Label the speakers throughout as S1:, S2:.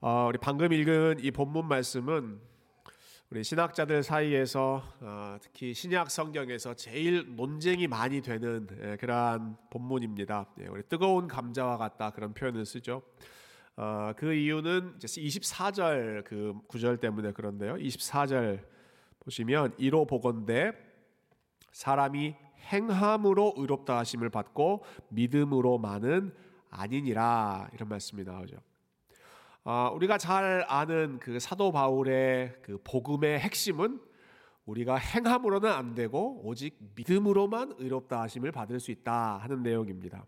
S1: 어, 우리 방금 읽은 이 본문 말씀은 우리 신학자들 사이에서 어, 특히 신약 성경에서 제일 논쟁이 많이 되는 예, 그러한 본문입니다. 예, 우리 뜨거운 감자와 같다 그런 표현을 쓰죠. 어, 그 이유는 24절 그 구절 때문에 그런데요. 24절 보시면 이로 보건대 사람이 행함으로 의롭다 하심을 받고 믿음으로만은 아니니라 이런 말씀이 나오죠. 어, 우리가 잘 아는 그 사도 바울의 그 복음의 핵심은 우리가 행함으로는 안 되고 오직 믿음으로만 의롭다 하심을 받을 수 있다 하는 내용입니다.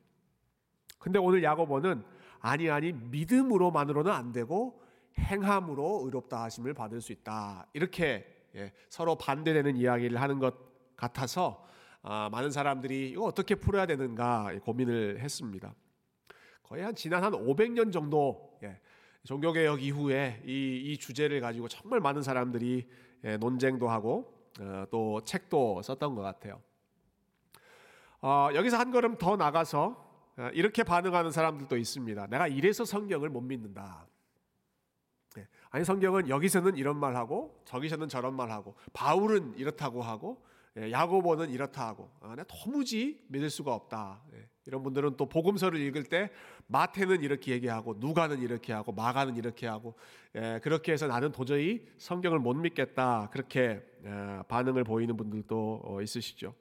S1: 근데 오늘 야고보는 아니 아니 믿음으로만으로는 안 되고 행함으로 의롭다 하심을 받을 수 있다. 이렇게 예, 서로 반대되는 이야기를 하는 것 같아서 아, 많은 사람들이 이거 어떻게 풀어야 되는가 고민을 했습니다. 거의 한 지난 한 500년 정도 예, 종교개혁 이후에 이, 이, 주제를 가지고 정말 많은 사람들이 예, 논쟁도 하고 어, 또 책도 썼던 것 같아요. 어, 여기서 한 걸음 더 나가서 어, 이렇게 반응하는 사람들도 있습니다. 내가 이래서 성경을 못 믿는다. 예, 아니 성경은 여기서는 이런 말하고 저기서는 저런 말하고 바울은 이렇다고 하고 예, 야고보는 이렇다 하고 아, 내가 도무지 믿을 수가 없다. 예, 이런 분들은 또 복음서를 읽을 때 마태는 이렇게 얘기하고 누가는 이렇게 하고 마가는 이렇게 하고 예, 그렇게 해서 나는 도저히 성경을 못 믿겠다 그렇게 예, 반응을 보이는 분들도 어, 있으시죠.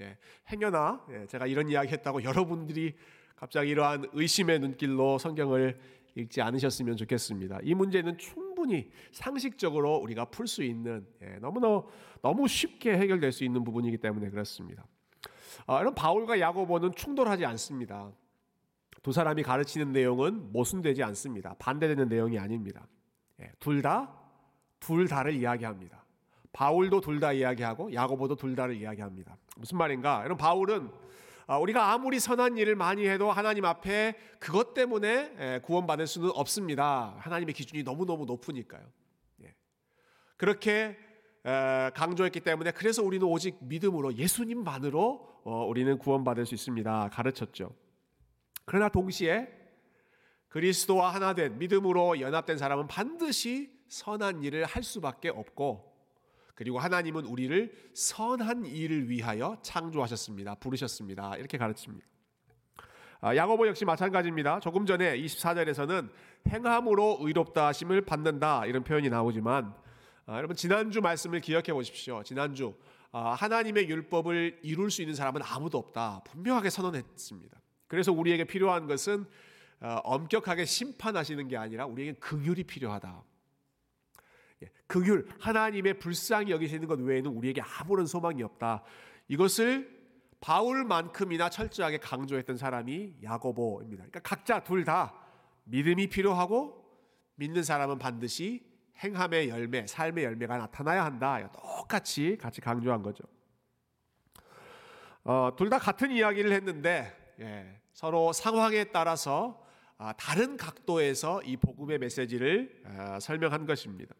S1: 예, 행여나 예, 제가 이런 이야기했다고 여러분들이 갑자기 이러한 의심의 눈길로 성경을 읽지 않으셨으면 좋겠습니다. 이 문제는 충분히 상식적으로 우리가 풀 수 있는 예, 너무너 너무 쉽게 해결될 수 있는 부분이기 때문에 그렇습니다. 아, 이런 바울과 야고보는 충돌하지 않습니다. 두 사람이 가르치는 내용은 모순되지 않습니다. 반대되는 내용이 아닙니다. 예, 둘 다, 둘 다를 이야기합니다. 바울도 둘 다 이야기하고 야고보도 둘 다를 이야기합니다. 무슨 말인가? 이런 바울은 아, 우리가 아무리 선한 일을 많이 해도 하나님 앞에 그것 때문에 구원받을 수는 없습니다. 하나님의 기준이 너무너무 높으니까요. 예. 그렇게 강조했기 때문에 그래서 우리는 오직 믿음으로 예수님만으로 어, 우리는 구원받을 수 있습니다. 가르쳤죠. 그러나 동시에 그리스도와 하나 된 믿음으로 연합된 사람은 반드시 선한 일을 할 수밖에 없고 그리고 하나님은 우리를 선한 일을 위하여 창조하셨습니다. 부르셨습니다. 이렇게 가르칩니다. 아, 야고보 역시 마찬가지입니다. 조금 전에 24절에서는 행함으로 의롭다 하심을 받는다 이런 표현이 나오지만 아, 여러분 지난주 말씀을 기억해 보십시오. 지난주 아, 하나님의 율법을 이룰 수 있는 사람은 아무도 없다. 분명하게 선언했습니다. 그래서 우리에게 필요한 것은 어, 엄격하게 심판하시는 게 아니라 우리에게 긍휼이 필요하다. 예, 긍휼 하나님의 불쌍히 여기시는 것 외에는 우리에게 아무런 소망이 없다. 이것을 바울만큼이나 철저하게 강조했던 사람이 야고보입니다. 그러니까 각자 둘 다 믿음이 필요하고 믿는 사람은 반드시 행함의 열매, 삶의 열매가 나타나야 한다. 똑같이 같이 강조한 거죠. 어, 둘 다 같은 이야기를 했는데 예, 서로 상황에 따라서 아, 다른 각도에서 이 복음의 메시지를 아, 설명한 것입니다.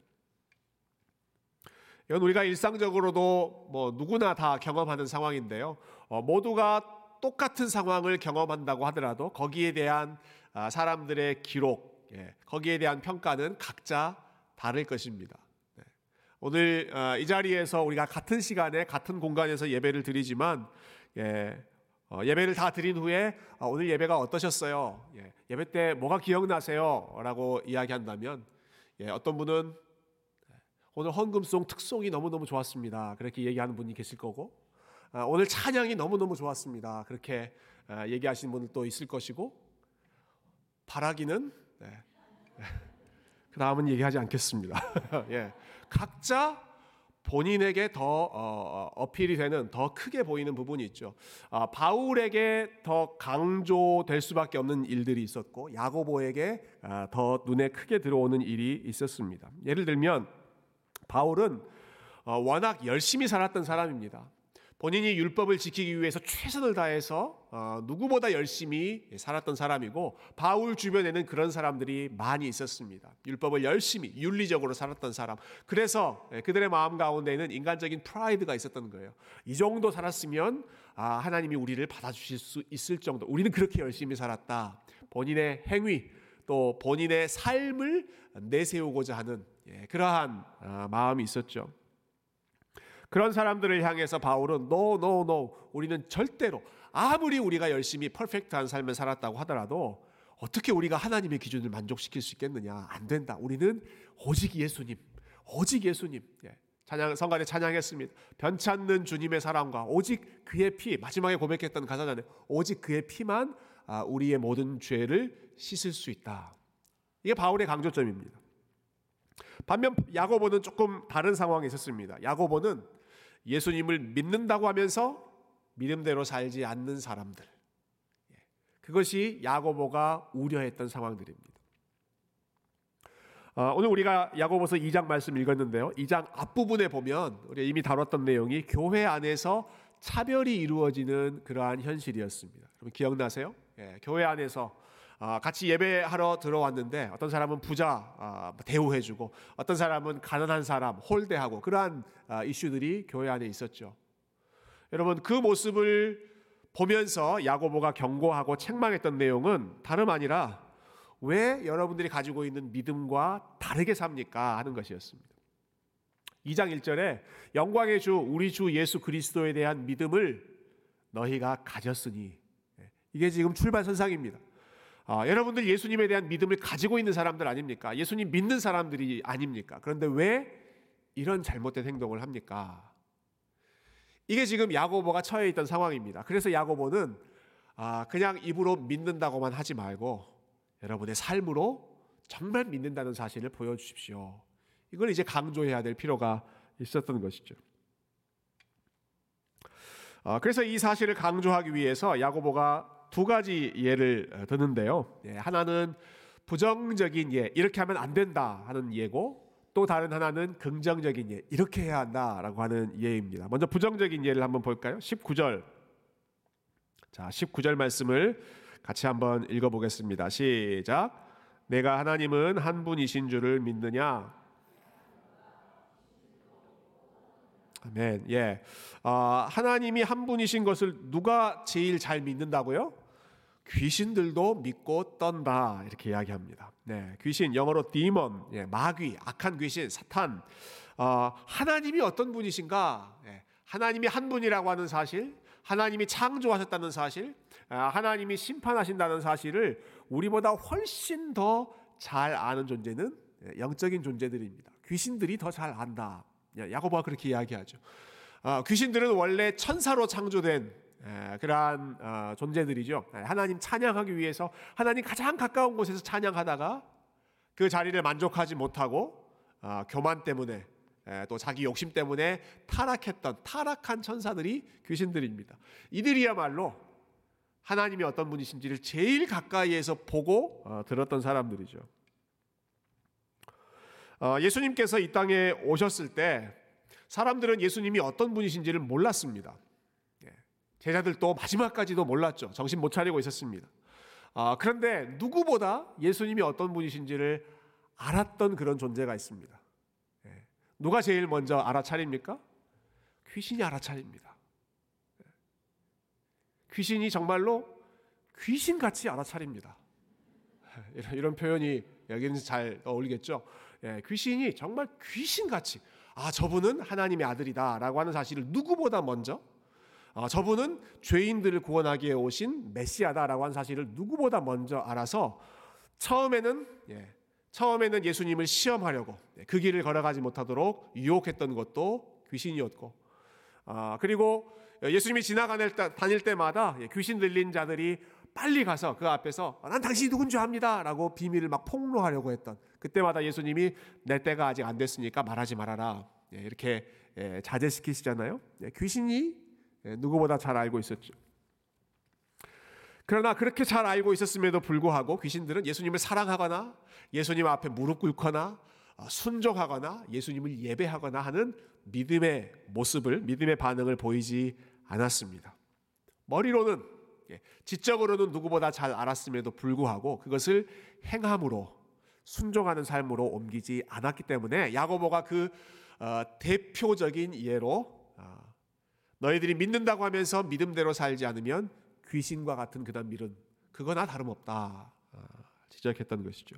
S1: 이건 우리가 일상적으로도 뭐 누구나 다 경험하는 상황인데요. 어, 모두가 똑같은 상황을 경험한다고 하더라도 거기에 대한 아, 사람들의 기록, 예, 거기에 대한 평가는 각자 다를 것입니다. 네. 오늘 어, 이 자리에서 우리가 같은 시간에 같은 공간에서 예배를 드리지만 예, 어, 예배를 다 드린 후에 어, 오늘 예배가 어떠셨어요? 예, 예배 때 뭐가 기억나세요? 라고 이야기한다면 예, 어떤 분은 오늘 헌금송 특송이 너무너무 좋았습니다. 그렇게 얘기하는 분이 계실 거고, 아, 오늘 찬양이 너무너무 좋았습니다. 그렇게 아, 얘기하시는 분들도 있을 것이고, 바라기는, 네. 그 다음은 얘기하지 않겠습니다. 예. 각자 본인에게 더 어, 어, 필이 되는 더 크게 보이는 부분이 있죠. 아, 바울에게 더 강조될 수밖에 없는 일들이 있었고 야고보에게 아, 더 눈에 크게 들어오는 일이 있었습니다. 예를 들면 바울은 어, 워낙 열심히 살았던 사람입니다. 본인이 율법을 지키기 위해서 최선을 다해서 어, 누구보다 열심히 살았던 사람이고 바울 주변에는 그런 사람들이 많이 있었습니다. 율법을 열심히 윤리적으로 살았던 사람. 그래서 예, 그들의 마음 가운데는 인간적인 프라이드가 있었던 거예요. 이 정도 살았으면 아, 하나님이 우리를 받아주실 수 있을 정도. 우리는 그렇게 열심히 살았다. 본인의 행위 또 본인의 삶을 내세우고자 하는 예, 그러한 아, 마음이 있었죠. 그런 사람들을 향해서 바울은 no no no 우리는 절대로 아무리 우리가 열심히 퍼펙트한 삶을 살았다고 하더라도 어떻게 우리가 하나님의 기준을 만족시킬 수 있겠느냐 안 된다. 우리는 오직 예수님, 오직 예수님. 예. 찬양 성가대 찬양했습니다. 변찮는 주님의 사랑과 오직 그의 피 마지막에 고백했던 가사잖아요. 오직 그의 피만 아, 우리의 모든 죄를 씻을 수 있다. 이게 바울의 강조점입니다. 반면 야고보는 조금 다른 상황에 있었습니다. 야고보는 예수님을 믿는다고 하면서 믿음대로 살지 않는 사람들. 예. 그것이 야고보가 우려했던 상황들입니다. 어, 오늘 우리가 야고보서 2장 말씀 읽었는데요. 2장 앞부분에 보면 우리 이미 다뤘던 내용이 교회 안에서 차별이 이루어지는 그러한 현실이었습니다. 여러분 기억나세요? 예, 교회 안에서 아, 같이 예배하러 들어왔는데 어떤 사람은 부자 아, 대우해주고 어떤 사람은 가난한 사람 홀대하고 그러한 아, 이슈들이 교회 안에 있었죠. 여러분 그 모습을 보면서 야고보가 경고하고 책망했던 내용은 다름 아니라 왜 여러분들이 가지고 있는 믿음과 다르게 삽니까? 하는 것이었습니다. 2장 1절에 영광의 주 우리 주 예수 그리스도에 대한 믿음을 너희가 가졌으니 예, 이게 지금 출발 선상입니다. 아, 여러분들 예수님에 대한 믿음을 가지고 있는 사람들 아닙니까? 예수님 믿는 사람들이 아닙니까? 그런데 왜 이런 잘못된 행동을 합니까? 이게 지금 야고보가 처해 있던 상황입니다. 그래서 야고보는 아, 그냥 입으로 믿는다고만 하지 말고 여러분의 삶으로 정말 믿는다는 사실을 보여주십시오. 이걸 이제 강조해야 될 필요가 있었던 것이죠. 아, 그래서 이 사실을 강조하기 위해서 야고보가 두 가지 예를 어, 드는데요. 예, 하나는 부정적인 예, 이렇게 하면 안 된다 하는 예고, 또 다른 하나는 긍정적인 예, 이렇게 해야 한다라고 하는 예입니다. 먼저 부정적인 예를 한번 볼까요? 19절. 자, 19절 말씀을 같이 한번 읽어보겠습니다. 시작. 내가 하나님은 한 분이신 줄을 믿느냐? 아멘. 예. 어, 하나님이 한 분이신 것을 누가 제일 잘 믿는다고요? 귀신들도 믿고 떤다 이렇게 이야기합니다. 네, 귀신 영어로 demon, 예, 마귀, 악한 귀신, 사탄. 어, 하나님이 어떤 분이신가? 예, 하나님이 한 분이라고 하는 사실, 하나님이 창조하셨다는 사실, 아, 하나님이 심판하신다는 사실을 우리보다 훨씬 더 잘 아는 존재는 예, 영적인 존재들입니다. 귀신들이 더 잘 안다. 예, 야고보가 그렇게 이야기하죠. 어, 귀신들은 원래 천사로 창조된 그러한 어, 존재들이죠. 하나님 찬양하기 위해서 하나님 가장 가까운 곳에서 찬양하다가 그 자리를 만족하지 못하고 어, 교만 때문에 또 자기 욕심 때문에 타락했던 타락한 천사들이 귀신들입니다. 이들이야말로 하나님이 어떤 분이신지를 제일 가까이에서 보고 어, 들었던 사람들이죠. 예수님께서 이 땅에 오셨을 때 사람들은 예수님이 어떤 분이신지를 몰랐습니다. 제자들도 마지막까지도 몰랐죠. 정신 못 차리고 있었습니다. 아, 그런데 누구보다 예수님이 어떤 분이신지를 알았던 그런 존재가 있습니다. 예. 누가 제일 먼저 알아차립니까? 귀신이 알아차립니다. 예. 귀신이 정말로 귀신같이 알아차립니다. 예, 이런, 이런 표현이 여기는 잘 어울리겠죠. 예, 귀신이 정말 귀신같이 아 저분은 하나님의 아들이다 라고 하는 사실을 누구보다 먼저 어, 저분은 죄인들을 구원하기에 오신 메시아다라고 한 사실을 누구보다 먼저 알아서 처음에는 예, 처음에는 예수님을 시험하려고 예, 그 길을 걸어가지 못하도록 유혹했던 것도 귀신이었고 어, 그리고 예수님이 지나가닐 다닐 때마다 예, 귀신 들린 자들이 빨리 가서 그 앞에서 난 당신이 누군 줄 압니다 라고 비밀을 막 폭로하려고 했던 그때마다 예수님이 내 때가 아직 안 됐으니까 말하지 말아라 예, 이렇게 예, 자제시키시잖아요. 예, 귀신이 예, 누구보다 잘 알고 있었죠. 그러나 그렇게 잘 알고 있었음에도 불구하고 귀신들은 예수님을 사랑하거나 예수님 앞에 무릎 꿇거나 어, 순종하거나 예수님을 예배하거나 하는 믿음의 모습을 믿음의 반응을 보이지 않았습니다. 머리로는 예, 지적으로는 누구보다 잘 알았음에도 불구하고 그것을 행함으로 순종하는 삶으로 옮기지 않았기 때문에 야고보가 그 어, 대표적인 예로 너희들이 믿는다고 하면서 믿음대로 살지 않으면 귀신과 같은 그다음 밀은 그거나 다름없다. 아, 지적했던 것이죠.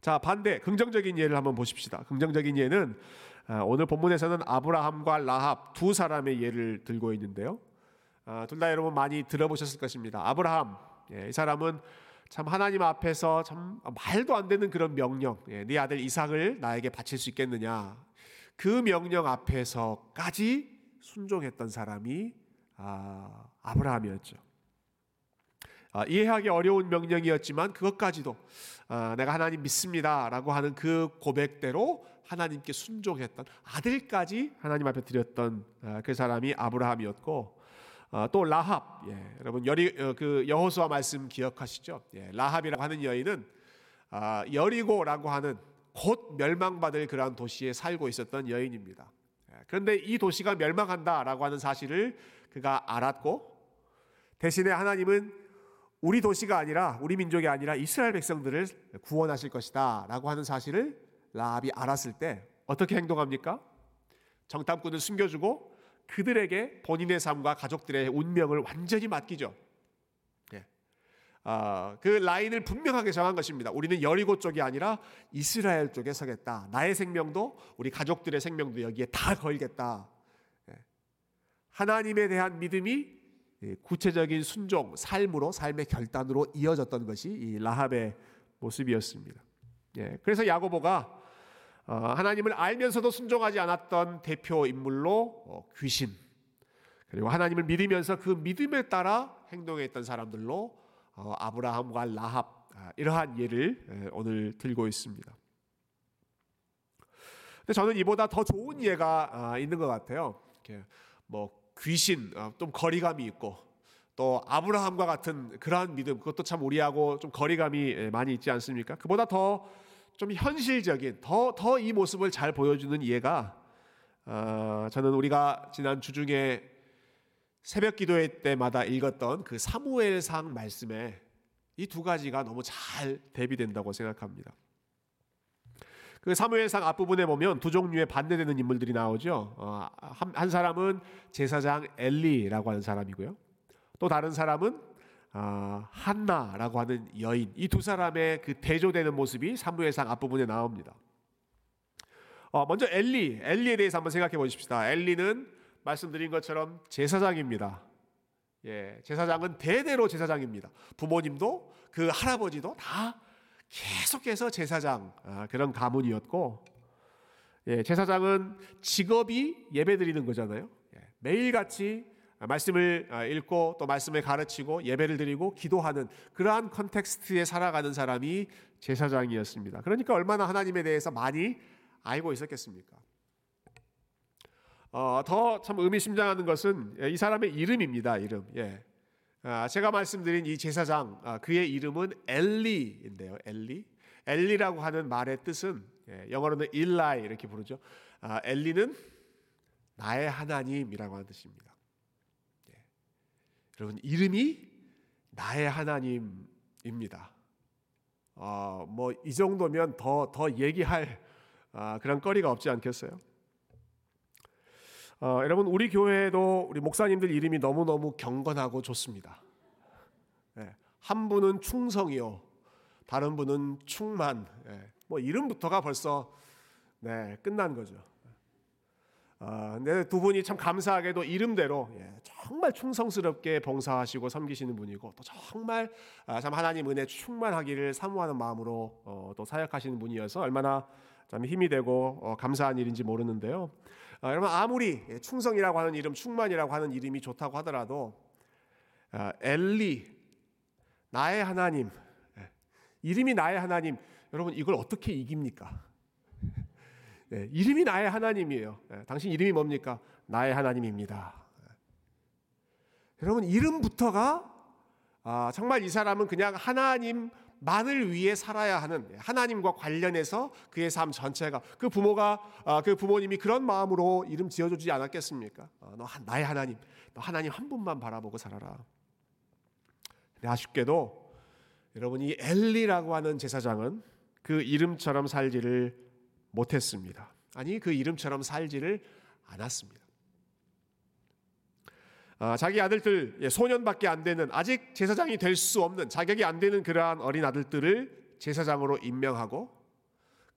S1: 자 반대 긍정적인 예를 한번 보십시다. 긍정적인 예는 아, 오늘 본문에서는 아브라함과 라합 두 사람의 예를 들고 있는데요. 아, 둘다 여러분 많이 들어보셨을 것입니다. 아브라함 예, 이 사람은 참 하나님 앞에서 참 말도 안 되는 그런 명령, 예, 네 아들 이삭을 나에게 바칠 수 있겠느냐 그 명령 앞에서까지 순종했던 사람이 아, 아브라함이었죠. 아, 이해하기 어려운 명령이었지만 그것까지도 아, 내가 하나님 믿습니다라고 하는 그 고백대로 하나님께 순종했던 아들까지 하나님 앞에 드렸던 아, 그 사람이 아브라함이었고 아, 또 라합 예, 여러분 여리 어, 그 여호수아 말씀 기억하시죠? 예, 라합이라고 하는 여인은 아, 여리고라고 하는 곧 멸망받을 그러한 도시에 살고 있었던 여인입니다. 예, 그런데 이 도시가 멸망한다라고 하는 사실을 그가 알았고 대신에 하나님은 우리 도시가 아니라 우리 민족이 아니라 이스라엘 백성들을 구원하실 것이다라고 하는 사실을 라합이 알았을 때 어떻게 행동합니까? 정탐꾼을 숨겨주고 그들에게 본인의 삶과 가족들의 운명을 완전히 맡기죠. 예. 아, 그 라인을 분명하게 정한 것입니다. 우리는 여리고 쪽이 아니라 이스라엘 쪽에 서겠다. 나의 생명도 우리 가족들의 생명도 여기에 다 걸겠다. 예. 하나님에 대한 믿음이 구체적인 순종, 삶으로 삶의 결단으로 이어졌던 것이 이 라합의 모습이었습니다. 예, 그래서 야고보가 어, 하나님을 알면서도 순종하지 않았던 대표 인물로 어, 귀신 그리고 하나님을 믿으면서 그 믿음에 따라 행동했던 사람들로 어, 아브라함과 라합 아, 이러한 예를 오늘 들고 있습니다. 근데 저는 이보다 더 좋은 예가 아, 있는 것 같아요. 뭐 귀신 좀 거리감이 있고 또 아브라함과 같은 그러한 믿음 그것도 참 우리하고 좀 거리감이 많이 있지 않습니까? 그보다 더 좀 현실적인 더 더 이 모습을 잘 보여주는 예가 어, 저는 우리가 지난 주 중에 새벽 기도회 때마다 읽었던 그 사무엘상 말씀에 이 두 가지가 너무 잘 대비된다고 생각합니다. 그 사무엘상 앞부분에 보면 두 종류의 반대되는 인물들이 나오죠. 어, 한, 한, 사람은 제사장 엘리라고 하는 사람이고요. 또 다른 사람은 어, 한나라고 하는 여인. 이 두 사람의 그 대조되는 모습이 사무엘상 앞부분에 나옵니다. 어, 먼저 엘리, 엘리에 대해서 한번 생각해 보십시다. 엘리는 말씀드린 것처럼 제사장입니다. 예, 제사장은 대대로 제사장입니다. 부모님도 그 할아버지도 다 계속해서 제사장 아, 그런 가문이었고 예, 제사장은 직업이 예배드리는 거잖아요. 예, 매일같이 말씀을 아, 읽고 또 말씀을 가르치고 예배를 드리고 기도하는 그러한 context에 살아가는 사람이 제사장이었습니다. 그러니까 얼마나 하나님에 대해서 많이 알고 있었겠습니까? 어, 더 참 의미심장하는 것은 이 사람의 이름입니다. 이름. 예. 아, 제가 말씀드린 이 제사장 아, 그의 이름은 엘리인데요. 엘리. 엘리라고 하는 말의 뜻은 예, 영어로는 일라이 이렇게 부르죠. 아, 엘리는 나의 하나님이라고 하는 뜻입니다. 예. 여러분 이름이 나의 하나님입니다. 어, 뭐이 정도면 더 더 얘기할 그런 거리가 없지 않겠어요? 어, 여러분 우리 교회에도 우리 목사님들 이름이 너무 너무 경건하고 좋습니다. 네, 한 분은 충성이요, 다른 분은 충만. 네, 뭐 이름부터가 벌써 네, 끝난 거죠. 어, 두 분이 참 감사하게도 이름대로 예, 정말 충성스럽게 봉사하시고 섬기시는 분이고 또 정말 아, 참 하나님 은혜 충만하기를 사모하는 마음으로 어, 또 사역하시는 분이어서 얼마나 참 힘이 되고 어, 감사한 일인지 모르는데요. 어, 여러분 아무리 충성이라고 하는 이름, 충만이라고 하는 이름이 좋다고 하더라도 어, 엘리 나의 하나님 예, 이름이 나의 하나님 여러분 이걸 어떻게 이깁니까? 네, 이름이 나의 하나님이에요. 네, 당신 이름이 뭡니까? 나의 하나님입니다. 여러분 이름부터가 아, 정말 이 사람은 그냥 하나님 만을 위해 살아야 하는 하나님과 관련해서 그의 삶 전체가 그 부모가 아, 그 부모님이 그런 마음으로 이름 지어주지 않았겠습니까? 어, 너 나의 하나님, 너 하나님 한 분만 바라보고 살아라. 아쉽게도 여러분 이 엘리라고 하는 제사장은 그 이름처럼 살지를 못했습니다. 아니 그 이름처럼 살지를 않았습니다. 아, 자기 아들들 예, 소년밖에 안 되는 아직 제사장이 될 수 없는 자격이 안 되는 그러한 어린 아들들을 제사장으로 임명하고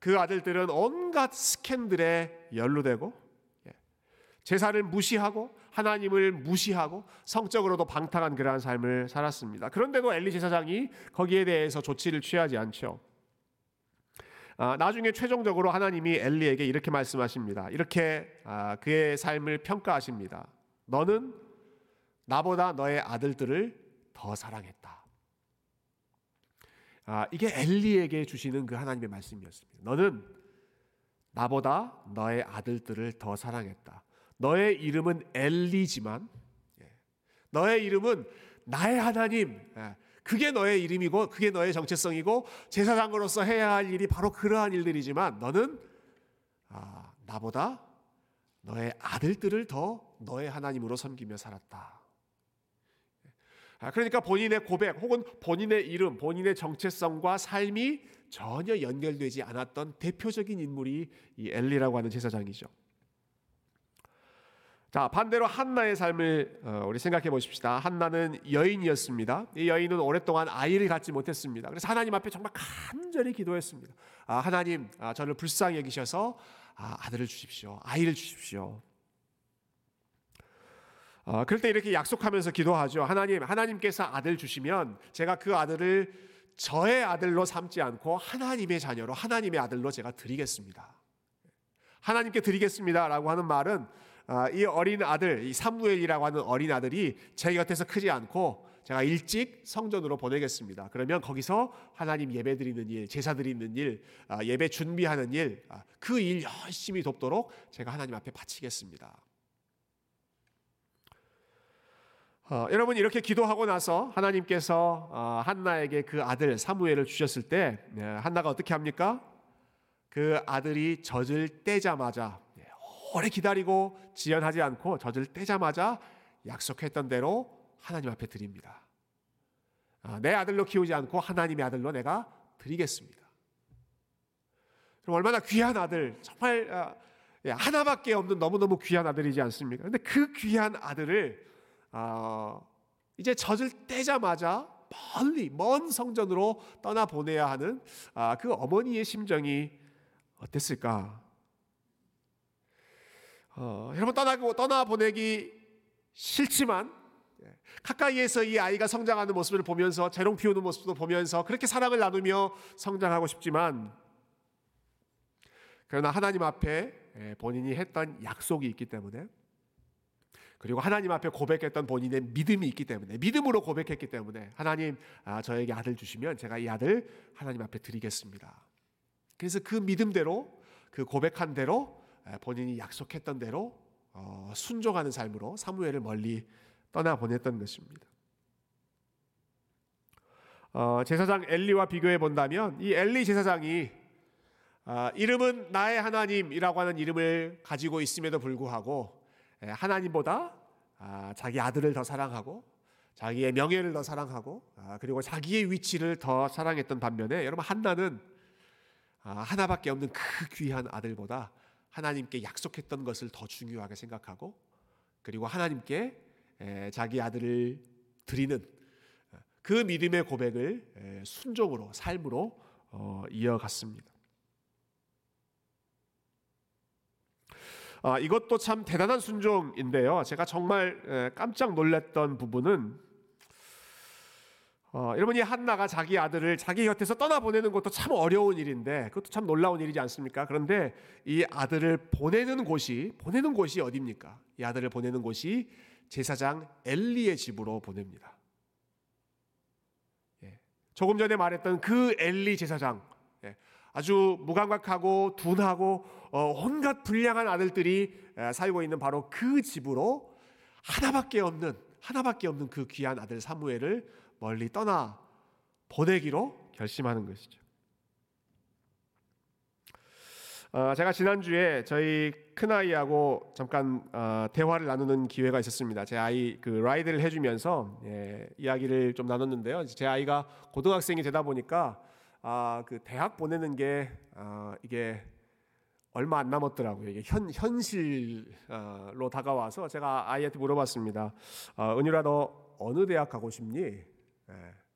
S1: 그 아들들은 온갖 스캔들에 연루되고 예, 제사를 무시하고 하나님을 무시하고 성적으로도 방탕한 그러한 삶을 살았습니다. 그런데도 엘리 제사장이 거기에 대해서 조치를 취하지 않죠. 아, 나중에 최종적으로 하나님이 엘리에게 이렇게 말씀하십니다. 이렇게 아, 그의 삶을 평가하십니다. 너는 나보다 너의 아들들을 더 사랑했다. 아, 이게 엘리에게 주시는 그 하나님의 말씀이었습니다. 너는 나보다 너의 아들들을 더 사랑했다. 너의 이름은 엘리지만 예, 너의 이름은 나의 하나님. 예, 그게 너의 이름이고 그게 너의 정체성이고 제사장으로서 해야 할 일이 바로 그러한 일들이지만 너는 아, 나보다 너의 아들들을 더 너의 하나님으로 섬기며 살았다. 아, 그러니까 본인의 고백 혹은 본인의 이름, 본인의 정체성과 삶이 전혀 연결되지 않았던 대표적인 인물이 이 엘리라고 하는 제사장이죠. 자 반대로 한나의 삶을 어, 우리 생각해 보십시다. 한나는 여인이었습니다. 이 여인은 오랫동안 아이를 갖지 못했습니다. 그래서 하나님 앞에 정말 간절히 기도했습니다. 아, 하나님, 아, 저를 불쌍히 여기셔서 아, 아들을 주십시오. 아이를 주십시오. 아, 그럴 때 이렇게 약속하면서 기도하죠. 하나님, 하나님께서 아들 주시면 제가 그 아들을 저의 아들로 삼지 않고 하나님의 자녀로 하나님의 아들로 제가 드리겠습니다. 하나님께 드리겠습니다라고 하는 말은 아, 이 어린 아들, 이 사무엘이라고 하는 어린 아들이 제 곁에서 크지 않고 제가 일찍 성전으로 보내겠습니다. 그러면 거기서 하나님 예배 드리는 일, 제사 드리는 일, 아, 예배 준비하는 일, 아, 그일 열심히 돕도록 제가 하나님 앞에 바치겠습니다. 어, 여러분 이렇게 기도하고 나서 하나님께서 어, 한나에게 그 아들 사무엘을 주셨을 때 네, 한나가 어떻게 합니까? 그 아들이 젖을 떼자마자 오래 기다리고 지연하지 않고 젖을 떼자마자 약속했던 대로 하나님 앞에 드립니다. 아, 내 아들로 키우지 않고 하나님의 아들로 내가 드리겠습니다. 그럼 얼마나 귀한 아들, 정말 아, 예, 하나밖에 없는 너무너무 귀한 아들이지 않습니까? 근데 그 귀한 아들을 어, 이제 젖을 떼자마자 멀리 먼 성전으로 떠나 보내야 하는 아, 그 어머니의 심정이 어땠을까? 어, 여러분 떠나고 떠나 보내기 싫지만 예, 가까이에서 이 아이가 성장하는 모습을 보면서 재롱 피우는 모습도 보면서 그렇게 사랑을 나누며 성장하고 싶지만 그러나 하나님 앞에 예, 본인이 했던 약속이 있기 때문에 그리고 하나님 앞에 고백했던 본인의 믿음이 있기 때문에 믿음으로 고백했기 때문에 하나님 아, 저에게 아들 주시면 제가 이 아들 하나님 앞에 드리겠습니다. 그래서 그 믿음대로 그 고백한 대로 본인이 약속했던 대로 어, 순종하는 삶으로 사무엘을 멀리 떠나 보냈던 것입니다. 어, 제사장 엘리와 비교해 본다면 이 엘리 제사장이 어, 이름은 나의 하나님이라고 하는 이름을 가지고 있음에도 불구하고 하나님보다 아, 자기 아들을 더 사랑하고 자기의 명예를 더 사랑하고 아, 그리고 자기의 위치를 더 사랑했던 반면에 여러분 한나는 아, 하나밖에 없는 그 귀한 아들보다 하나님께 약속했던 것을 더 중요하게 생각하고 그리고 하나님께 자기 아들을 드리는 그 믿음의 고백을 순종으로 삶으로 어, 이어갔습니다. 아, 이것도 참 대단한 순종인데요. 제가 정말 깜짝 놀랐던 부분은 어, 여러분이 한나가 자기 아들을 자기 곁에서 떠나보내는 것도 참 어려운 일인데 그것도 참 놀라운 일이지 않습니까? 그런데 이 아들을 보내는 곳이 보내는 곳이 어디입니까? 이 아들을 보내는 곳이 제사장 엘리의 집으로 보냅니다. 예. 조금 전에 말했던 그 엘리 제사장 예. 아주 무감각하고 둔하고 어, 온갖 불량한 아들들이 에, 살고 있는 바로 그 집으로 하나밖에 없는 하나밖에 없는 그 귀한 아들 사무엘을 멀리 떠나 보내기로 결심하는 것이죠. 어, 제가 지난주에 저희 큰아이하고 잠깐 어, 대화를 나누는 기회가 있었습니다. 제 아이 그 라이드를 해주면서 예, 이야기를 좀 나눴는데요. 제 아이가 고등학생이 되다 보니까 아, 그 대학 보내는 게 아, 이게 얼마 안 남았더라고요. 이게 현 현실로 다가와서 제가 아이한테 물어봤습니다. 어, 은유라 너 어느 대학 가고 싶니?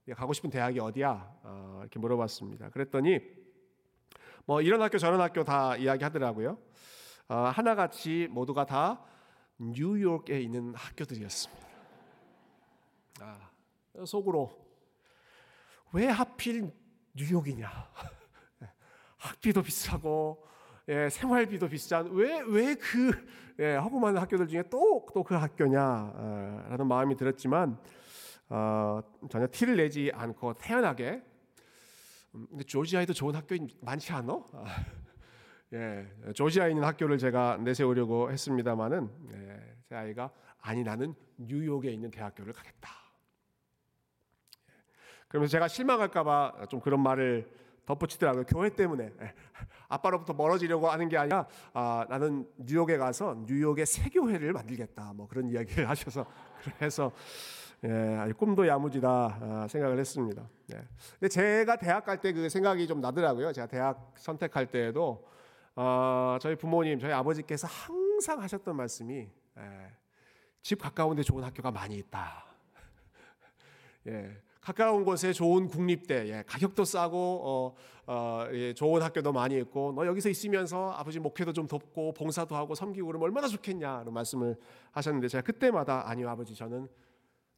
S1: 예, 가고 싶은 대학이 어디야? 어, 이렇게 물어봤습니다. 그랬더니 뭐 이런 학교 저런 학교 다 이야기하더라고요. 어, 하나같이 모두가 다 뉴욕에 있는 학교들이었습니다. 아, 속으로 왜 하필 뉴욕이냐? 학비도 비싸고 예, 생활비도 비싼 왜 왜그 예, 허구많은 학교들 중에 또 또 그 학교냐라는 어, 마음이 들었지만 어, 전혀 티를 내지 않고 태연하게 음, 근데 조지아에도 좋은 학교 많지 않아? 아, 예, 조지아에 있는 학교를 제가 내세우려고 했습니다마는 예, 제 아이가 아니 나는 뉴욕에 있는 대학교를 가겠다. 예, 그러면서 제가 실망할까봐 좀 그런 말을 덧붙이더라고요. 교회 때문에 예, 아빠로부터 멀어지려고 하는 게 아니라 아, 나는 뉴욕에 가서 뉴욕의 새 교회를 만들겠다. 뭐 그런 이야기를 하셔서 그래서 예, 꿈도 야무지다 아, 생각을 했습니다. 예. 근데 제가 대학 갈 때 그 생각이 좀 나더라고요. 제가 대학 선택할 때에도 어, 저희 부모님, 저희 아버지께서 항상 하셨던 말씀이 예, 집 가까운데 좋은 학교가 많이 있다. 예, 가까운 곳에 좋은 국립대, 예, 가격도 싸고 어, 어, 예, 좋은 학교도 많이 있고 너 여기서 있으면서 아버지 목회도 좀 돕고 봉사도 하고 섬기고 그러면 얼마나 좋겠냐 는 말씀을 하셨는데 제가 그때마다 아니요 아버지 저는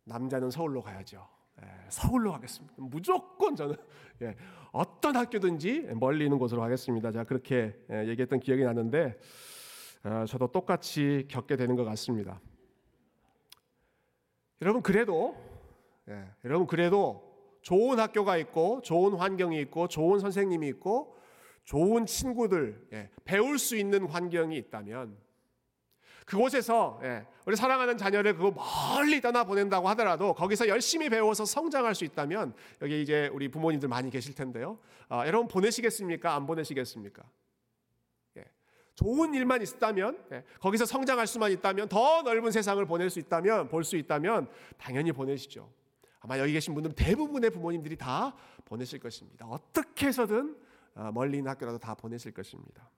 S1: 남자는 서울로 가야죠. 예, 서울로 가겠습니다. 무조건 저는 예, 어떤 학교든지 멀리 있는 곳으로 가겠습니다. 제가 그렇게 예, 얘기했던 기억이 나는데 어, 저도 똑같이 겪게 되는 것 같습니다. 여러분 그래도 예, 여러분 그래도 좋은 학교가 있고 좋은 환경이 있고 좋은 선생님이 있고 좋은 친구들 예, 배울 수 있는 환경이 있다면 그곳에서 예, 우리 사랑하는 자녀를 그 멀리 떠나 보낸다고 하더라도 거기서 열심히 배워서 성장할 수 있다면 여기 이제 우리 부모님들 많이 계실 텐데요. 아, 여러분 보내시겠습니까? 안 보내시겠습니까? 예, 좋은 일만 있다면 예, 거기서 성장할 수만 있다면 더 넓은 세상을 보낼 수 있다면 볼 수 있다면 당연히 보내시죠. 아마 여기 계신 분들 대부분의 부모님들이 다 보내실 것입니다. 어떻게 해서든 아, 멀리 있는 학교라도 다 보내실 것입니다.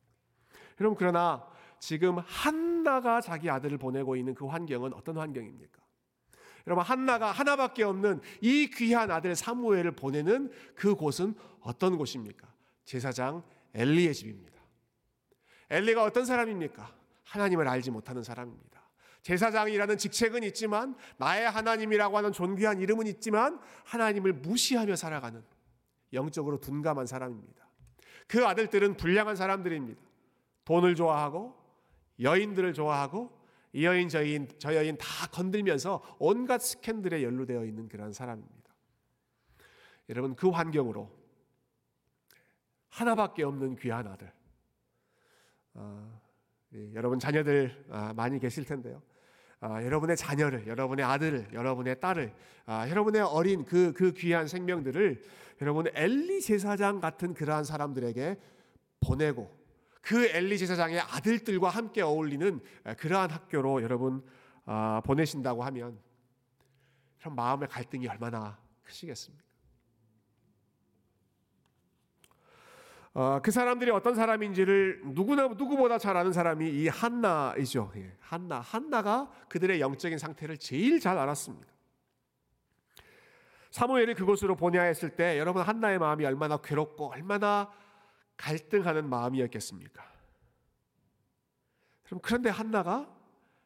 S1: 여러분 그러나 지금 한나가 자기 아들을 보내고 있는 그 환경은 어떤 환경입니까? 여러분 한나가 하나밖에 없는 이 귀한 아들 사무엘을 보내는 그 곳은 어떤 곳입니까? 제사장 엘리의 집입니다. 엘리가 어떤 사람입니까? 하나님을 알지 못하는 사람입니다. 제사장이라는 직책은 있지만 나의 하나님이라고 하는 존귀한 이름은 있지만 하나님을 무시하며 살아가는 영적으로 둔감한 사람입니다. 그 아들들은 불량한 사람들입니다. 돈을 좋아하고 여인들을 좋아하고 이 여인 저 여인 저 여인 다 건들면서 온갖 스캔들에 연루되어 있는 그런 사람입니다. 여러분 그 환경으로 하나밖에 없는 귀한 아들. 어, 예, 여러분 자녀들 아, 많이 계실 텐데요. 아, 여러분의 자녀를, 여러분의 아들을, 여러분의 딸을, 아, 여러분의 어린 그, 그 귀한 생명들을 여러분 엘리 제사장 같은 그러한 사람들에게 보내고 그 엘리 제사장의 아들들과 함께 어울리는 그러한 학교로 여러분 아, 보내신다고 하면 그럼 마음의 갈등이 얼마나 크시겠습니까? 어, 그 사람들이 어떤 사람인지를 누구나 누구보다 잘 아는 사람이 이 한나이죠. 예, 한나, 한나가 그들의 영적인 상태를 제일 잘 알았습니다. 사무엘을 그곳으로 보내야 했을 때 여러분 한나의 마음이 얼마나 괴롭고 얼마나 갈등하는 마음이었겠습니까? 그럼 그런데 한나가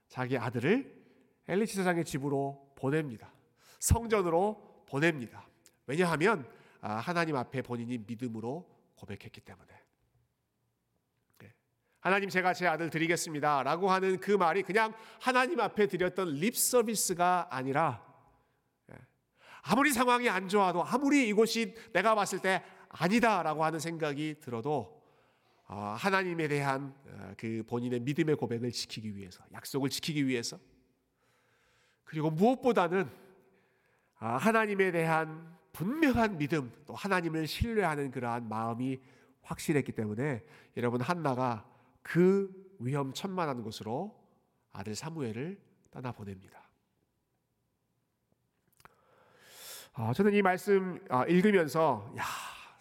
S1: 자기 아들을 엘리 지사장의 집으로 보냅니다. 성전으로 보냅니다. 왜냐하면 아, 하나님 앞에 본인이 믿음으로 고백했기 때문에. 네. 하나님 제가 제 아들 드리겠습니다 라고 하는 그 말이 그냥 하나님 앞에 드렸던 립 서비스가 아니라 네. 아무리 상황이 안 좋아도 아무리 이곳이 내가 봤을 때 아니다 라고 하는 생각이 들어도 아, 하나님에 대한 어, 그 본인의 믿음의 고백을 지키기 위해서, 약속을 지키기 위해서, 그리고 무엇보다는 아, 하나님에 대한 분명한 믿음 또 하나님을 신뢰하는 그러한 마음이 확실했기 때문에 여러분 한나가 그 위험천만한 곳으로 아들 사무엘을 떠나 보냅니다. 아, 저는 이 말씀 아, 읽으면서 야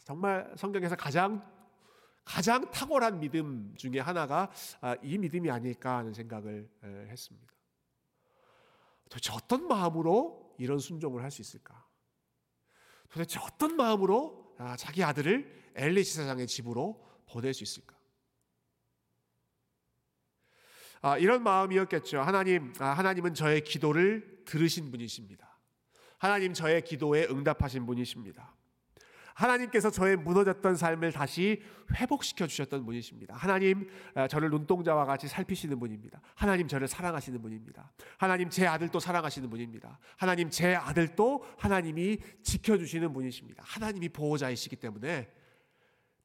S1: 정말 성경에서 가장 가장 탁월한 믿음 중에 하나가 아, 이 믿음이 아닐까 하는 생각을 했습니다. 도대체 어떤 마음으로 이런 순종을 할 수 있을까? 도대체 어떤 마음으로 아, 자기 아들을 엘리 지사장의 집으로 보낼 수 있을까? 아, 이런 마음이었겠죠. 하나님, 아, 하나님은 저의 기도를 들으신 분이십니다. 하나님 저의 기도에 응답하신 분이십니다. 하나님께서 저의 무너졌던 삶을 다시 회복시켜 주셨던 분이십니다. 하나님 아, 저를 눈동자와 같이 살피시는 분입니다. 하나님 저를 사랑하시는 분입니다. 하나님 제 아들도 사랑하시는 분입니다. 하나님 제 아들도 하나님이 지켜 주시는 분이십니다. 하나님이 보호자이시기 때문에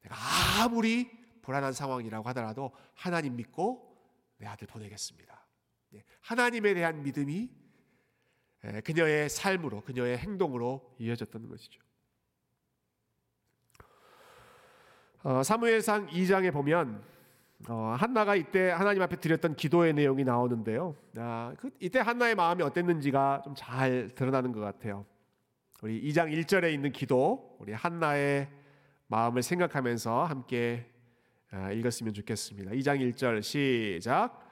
S1: 내가 아무리 불안한 상황이라고 하더라도 하나님 믿고 내 아들 보내겠습니다. 예, 하나님에 대한 믿음이 예, 그녀의 삶으로 그녀의 행동으로 이어졌다는 것이죠. 어, 사무엘상 2장에 보면 어, 한나가 이때 하나님 앞에 드렸던 기도의 내용이 나오는데요. 아, 그, 이때 한나의 마음이 어땠는지가 좀 잘 드러나는 것 같아요. 우리 2장 1절에 있는 기도, 우리 한나의 마음을 생각하면서 함께 아, 읽었으면 좋겠습니다. 2장 1절 시작.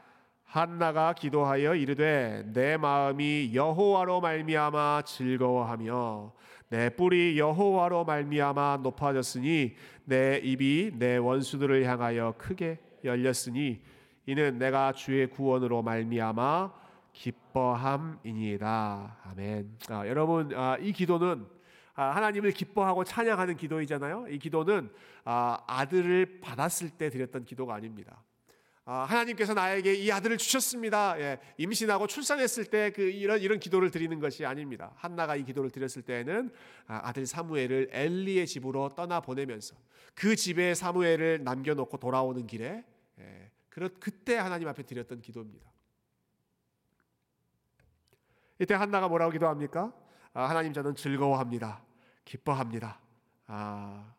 S1: 한나가 기도하여 이르되 내 마음이 여호와로 말미암아 즐거워하며 내 뿔이 여호와로 말미암아 높아졌으니 내 입이 내 원수들을 향하여 크게 열렸으니 이는 내가 주의 구원으로 말미암아 기뻐함이니이다 아멘. 아, 여러분 아, 이 기도는 아, 하나님을 기뻐하고 찬양하는 기도이잖아요. 이 기도는 아, 아들을 받았을 때 드렸던 기도가 아닙니다. 아, 하나님께서 나에게 이 아들을 주셨습니다. 예, 임신하고 출산했을 때 그 이런 이런 기도를 드리는 것이 아닙니다. 한나가 이 기도를 드렸을 때는 아, 아들 사무엘을 엘리의 집으로 떠나 보내면서 그 집에 사무엘을 남겨놓고 돌아오는 길에 예, 그렇 그때 하나님 앞에 드렸던 기도입니다. 이때 한나가 뭐라고 기도합니까? 아, 하나님 저는 즐거워합니다. 기뻐합니다. 아,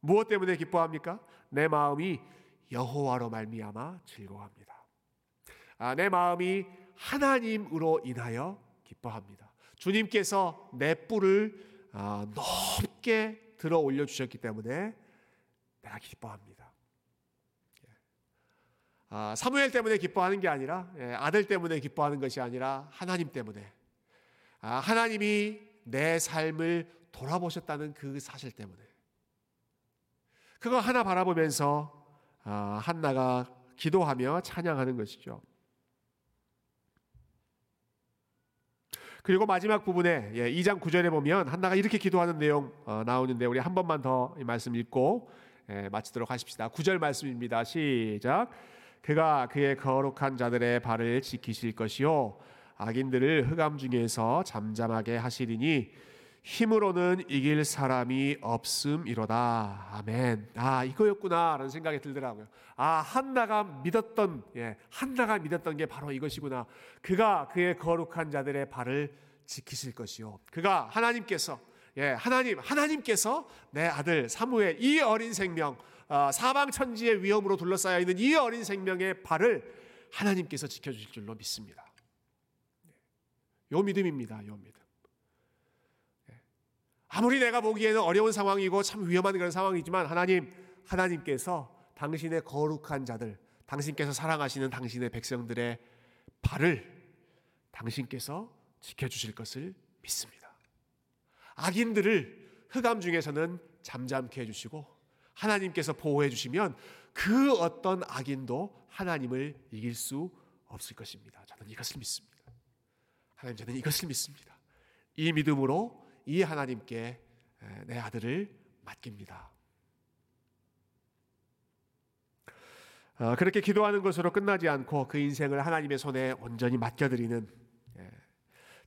S1: 무엇 때문에 기뻐합니까? 내 마음이 여호와로 말미암아 즐거워합니다. 아, 내 마음이 하나님으로 인하여 기뻐합니다. 주님께서 내 뿔을 아, 높게 들어 올려 주셨기 때문에 내가 기뻐합니다. 예. 아, 사무엘 때문에 기뻐하는 게 아니라 예, 아들 때문에 기뻐하는 것이 아니라 하나님 때문에 아, 하나님이 내 삶을 돌아보셨다는 그 사실 때문에 그거 하나 바라보면서 아, 한나가 기도하며 찬양하는 것이죠. 그리고 마지막 부분에 예, 2장 9절에 보면 한나가 이렇게 기도하는 내용 어, 나오는데 우리 한 번만 더 말씀 읽고 예, 마치도록 하십시다. 9절 말씀입니다. 시작. 그가 그의 거룩한 자들의 발을 지키실 것이요 악인들을 흑암 중에서 잠잠하게 하시리니 힘으로는 이길 사람이 없음이로다. 아멘. 아, 이거였구나라는 생각이 들더라고요. 아, 한나가 믿었던 예, 한나가 믿었던 게 바로 이것이구나. 그가 그의 거룩한 자들의 발을 지키실 것이요. 그가 하나님께서 예, 하나님 하나님께서 내 아들 사무엘 이 어린 생명 아, 사방 천지의 위험으로 둘러싸여 있는 이 어린 생명의 발을 하나님께서 지켜 주실 줄로 믿습니다. 요 믿음입니다. 요 믿음. 아무리 내가 보기에는 어려운 상황이고 참 위험한 그런 상황이지만 하나님, 하나님께서 당신의 거룩한 자들, 당신께서 사랑하시는 당신의 백성들의 발을 당신께서 지켜주실 것을 믿습니다. 악인들을 흑암 중에서는 잠잠케 해주시고 하나님께서 보호해 주시면 그 어떤 악인도 하나님을 이길 수 없을 것입니다. 저는 이것을 믿습니다. 하나님 저는 이것을 믿습니다. 이 믿음으로 이 하나님께 내 아들을 맡깁니다. 아, 그렇게 기도하는 것으로 끝나지 않고 그 인생을 하나님의 손에 온전히 맡겨드리는 예,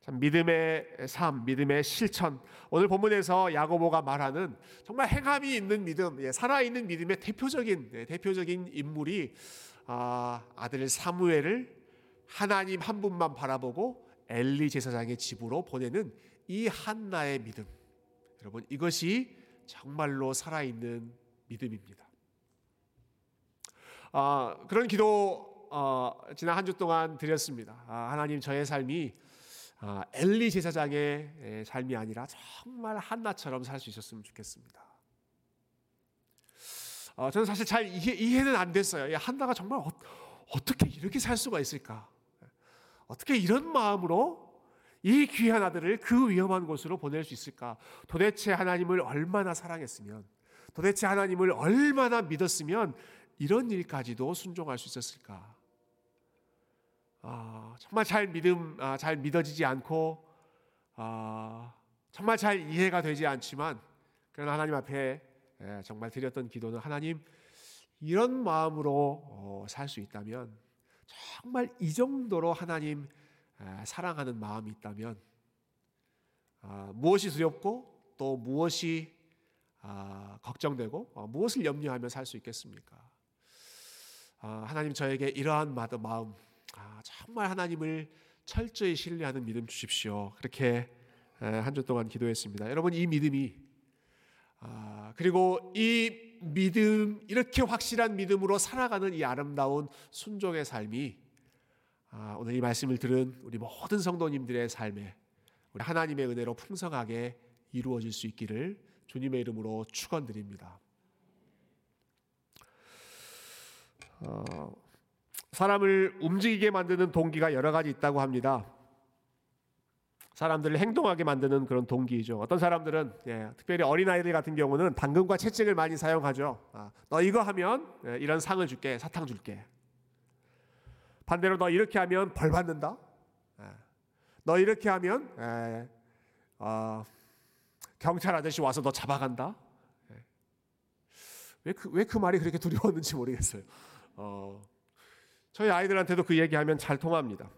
S1: 참 믿음의 삶, 믿음의 실천. 오늘 본문에서 야고보가 말하는 정말 행함이 있는 믿음, 예, 살아있는 믿음의 대표적인 예, 대표적인 인물이 아, 아들 사무엘을 하나님 한 분만 바라보고 엘리 제사장의 집으로 보내는 이 한나의 믿음. 여러분, 이것이 정말로 살아있는 믿음입니다. 아, 그런 기도, 어, 지난 한 주 동안 드렸습니다. 아, 하나님 저의 삶이 아, 엘리 제사장의 삶이 아니라 정말 한나처럼 살 수 있었으면 좋겠습니다. 어, 저는 사실 잘 이해, 는안 됐어요. 한나가 정말 어, 떻게 이렇게 살 수가 있을까? 어떻게 이런 마음으로 이 귀한 아들을 그 위험한 곳으로 보낼 수 있을까? 도대체 하나님을 얼마나 사랑했으면, 도대체 하나님을 얼마나 믿었으면 이런 일까지도 순종할 수 있었을까? 아, 정말 잘 믿음, 아, 잘 믿어지지 않고, 아, 정말 잘 이해가 되지 않지만, 그러나 하나님 앞에 예, 정말 드렸던 기도는 하나님 이런 마음으로 어, 살수 있다면 정말 이 정도로 하나님 사랑하는 마음이 있다면 아, 무엇이 두렵고 또 무엇이 아, 걱정되고 어, 무엇을 염려하며 살 수 있겠습니까? 아, 하나님 저에게 이러한 마음 정말 하나님을 철저히 신뢰하는 믿음 주십시오. 그렇게 한 주 동안 기도했습니다. 여러분 이 믿음이 아, 그리고 이 믿음 이렇게 확실한 믿음으로 살아가는 이 아름다운 순종의 삶이 아, 오늘 이 말씀을 들은 우리 모든 성도님들의 삶에 우리 하나님의 은혜로 풍성하게 이루어질 수 있기를 주님의 이름으로 축원드립니다. 어, 사람을 움직이게 만드는 동기가 여러 가지 있다고 합니다. 사람들을 행동하게 만드는 그런 동기이죠. 어떤 사람들은 예, 특별히 어린 아이들 같은 경우는 당근과 채찍을 많이 사용하죠. 아, 너 이거 하면 예, 이런 상을 줄게, 사탕 줄게. 반대로 너 이렇게 하면 벌 받는다. 예, 너 이렇게 하면 예, 어, 경찰 아저씨 와서 너 잡아간다. 예. 왜그 왜 그 말이 그렇게 두려웠는지 모르겠어요. 어, 저희 아이들한테도 그 얘기하면 잘 통합니다.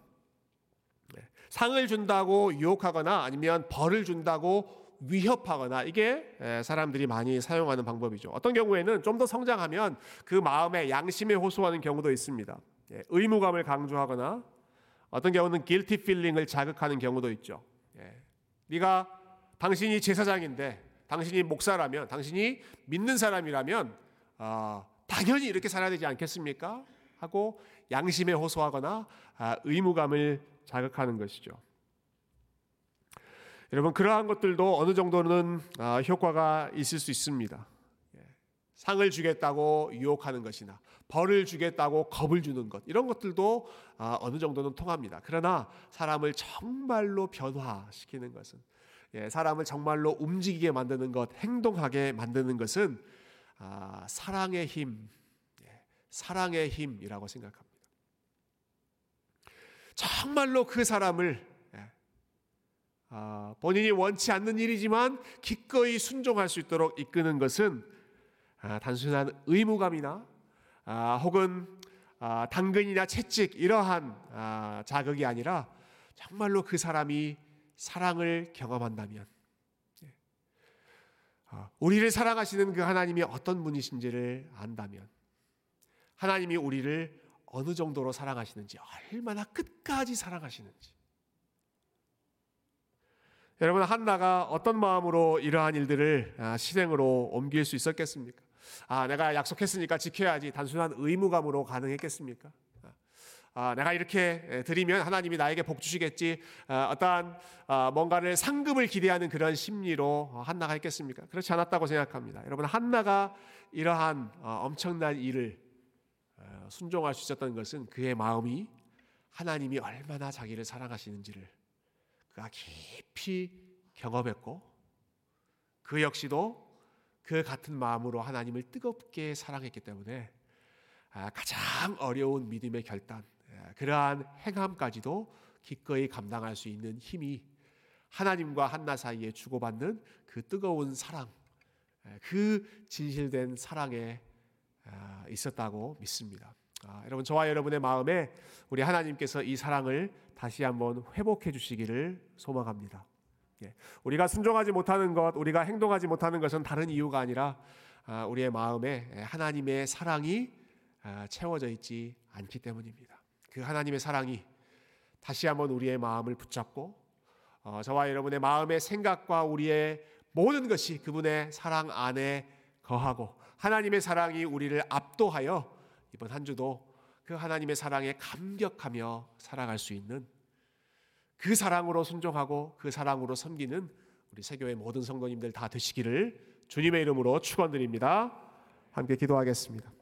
S1: 상을 준다고 유혹하거나 아니면 벌을 준다고 위협하거나 이게 사람들이 많이 사용하는 방법이죠. 어떤 경우에는 좀 더 성장하면 그 마음에 양심에 호소하는 경우도 있습니다. 예, 의무감을 강조하거나 어떤 경우는 guilty feeling을 자극하는 경우도 있죠. 예, 네가 당신이 제사장인데 당신이 목사라면 당신이 믿는 사람이라면 어, 당연히 이렇게 살아야 되지 않겠습니까? 하고 양심에 호소하거나 아, 의무감을 자극하는 것이죠. 여러분 그러한 것들도 어느 정도는 아, 효과가 있을 수 있습니다. 예. 상을 주겠다고 유혹하는 것이나 벌을 주겠다고 겁을 주는 것 이런 것들도 아, 어느 정도는 통합니다. 그러나 사람을 정말로 변화시키는 것은 예, 사람을 정말로 움직이게 만드는 것, 행동하게 만드는 것은 아, 사랑의 힘, 예, 사랑의 힘이라고 생각합니다. 정말로 그 사람을 예, 아, 본인이 원치 않는 일이지만 기꺼이 순종할 수 있도록 이끄는 것은 아, 단순한 의무감이나 아, 혹은 당근이나 채찍 이러한 자극이 아니라 정말로 그 사람이 사랑을 경험한다면 예, 우리를 사랑하시는 그 하나님이 어떤 분이신지를 안다면 하나님이 우리를 어느 정도로 사랑하시는지, 얼마나 끝까지 사랑하시는지. 여러분, 한나가 어떤 마음으로 이러한 일들을 아, 실행으로 옮길 수 있었겠습니까? 아, 내가 약속했으니까 지켜야지. 단순한 의무감으로 가능했겠습니까? 아, 내가 이렇게 드리면 하나님이 나에게 복 주시겠지. 아, 어떠한 아, 뭔가를 상급을 기대하는 그런 심리로 한나가 했겠습니까? 그렇지 않았다고 생각합니다. 여러분, 한나가 이러한 어, 엄청난 일을 순종할 수 있었던 것은 그의 마음이 하나님이 얼마나 자기를 사랑하시는지를 그가 깊이 경험했고 그 역시도 그 같은 마음으로 하나님을 뜨겁게 사랑했기 때문에 아, 가장 어려운 믿음의 결단, 아, 그러한 행함까지도 기꺼이 감당할 수 있는 힘이 하나님과 한나 사이에 주고받는 그 뜨거운 사랑, 아, 그 진실된 사랑에 있었다고 믿습니다. 아, 여러분 저와 여러분의 마음에 우리 하나님께서 이 사랑을 다시 한번 회복해 주시기를 소망합니다. 예, 우리가 순종하지 못하는 것, 우리가 행동하지 못하는 것은 다른 이유가 아니라 아, 우리의 마음에 하나님의 사랑이 아, 채워져 있지 않기 때문입니다. 그 하나님의 사랑이 다시 한번 우리의 마음을 붙잡고 어, 저와 여러분의 마음의 생각과 우리의 모든 것이 그분의 사랑 안에 거하고 하나님의 사랑이 우리를 압도하여 이번 한 주도 그 하나님의 사랑에 감격하며 살아갈 수 있는 그 사랑으로 순종하고 그 사랑으로 섬기는 우리 세교의 모든 성도님들 다 되시기를 주님의 이름으로 축원드립니다. 함께 기도하겠습니다.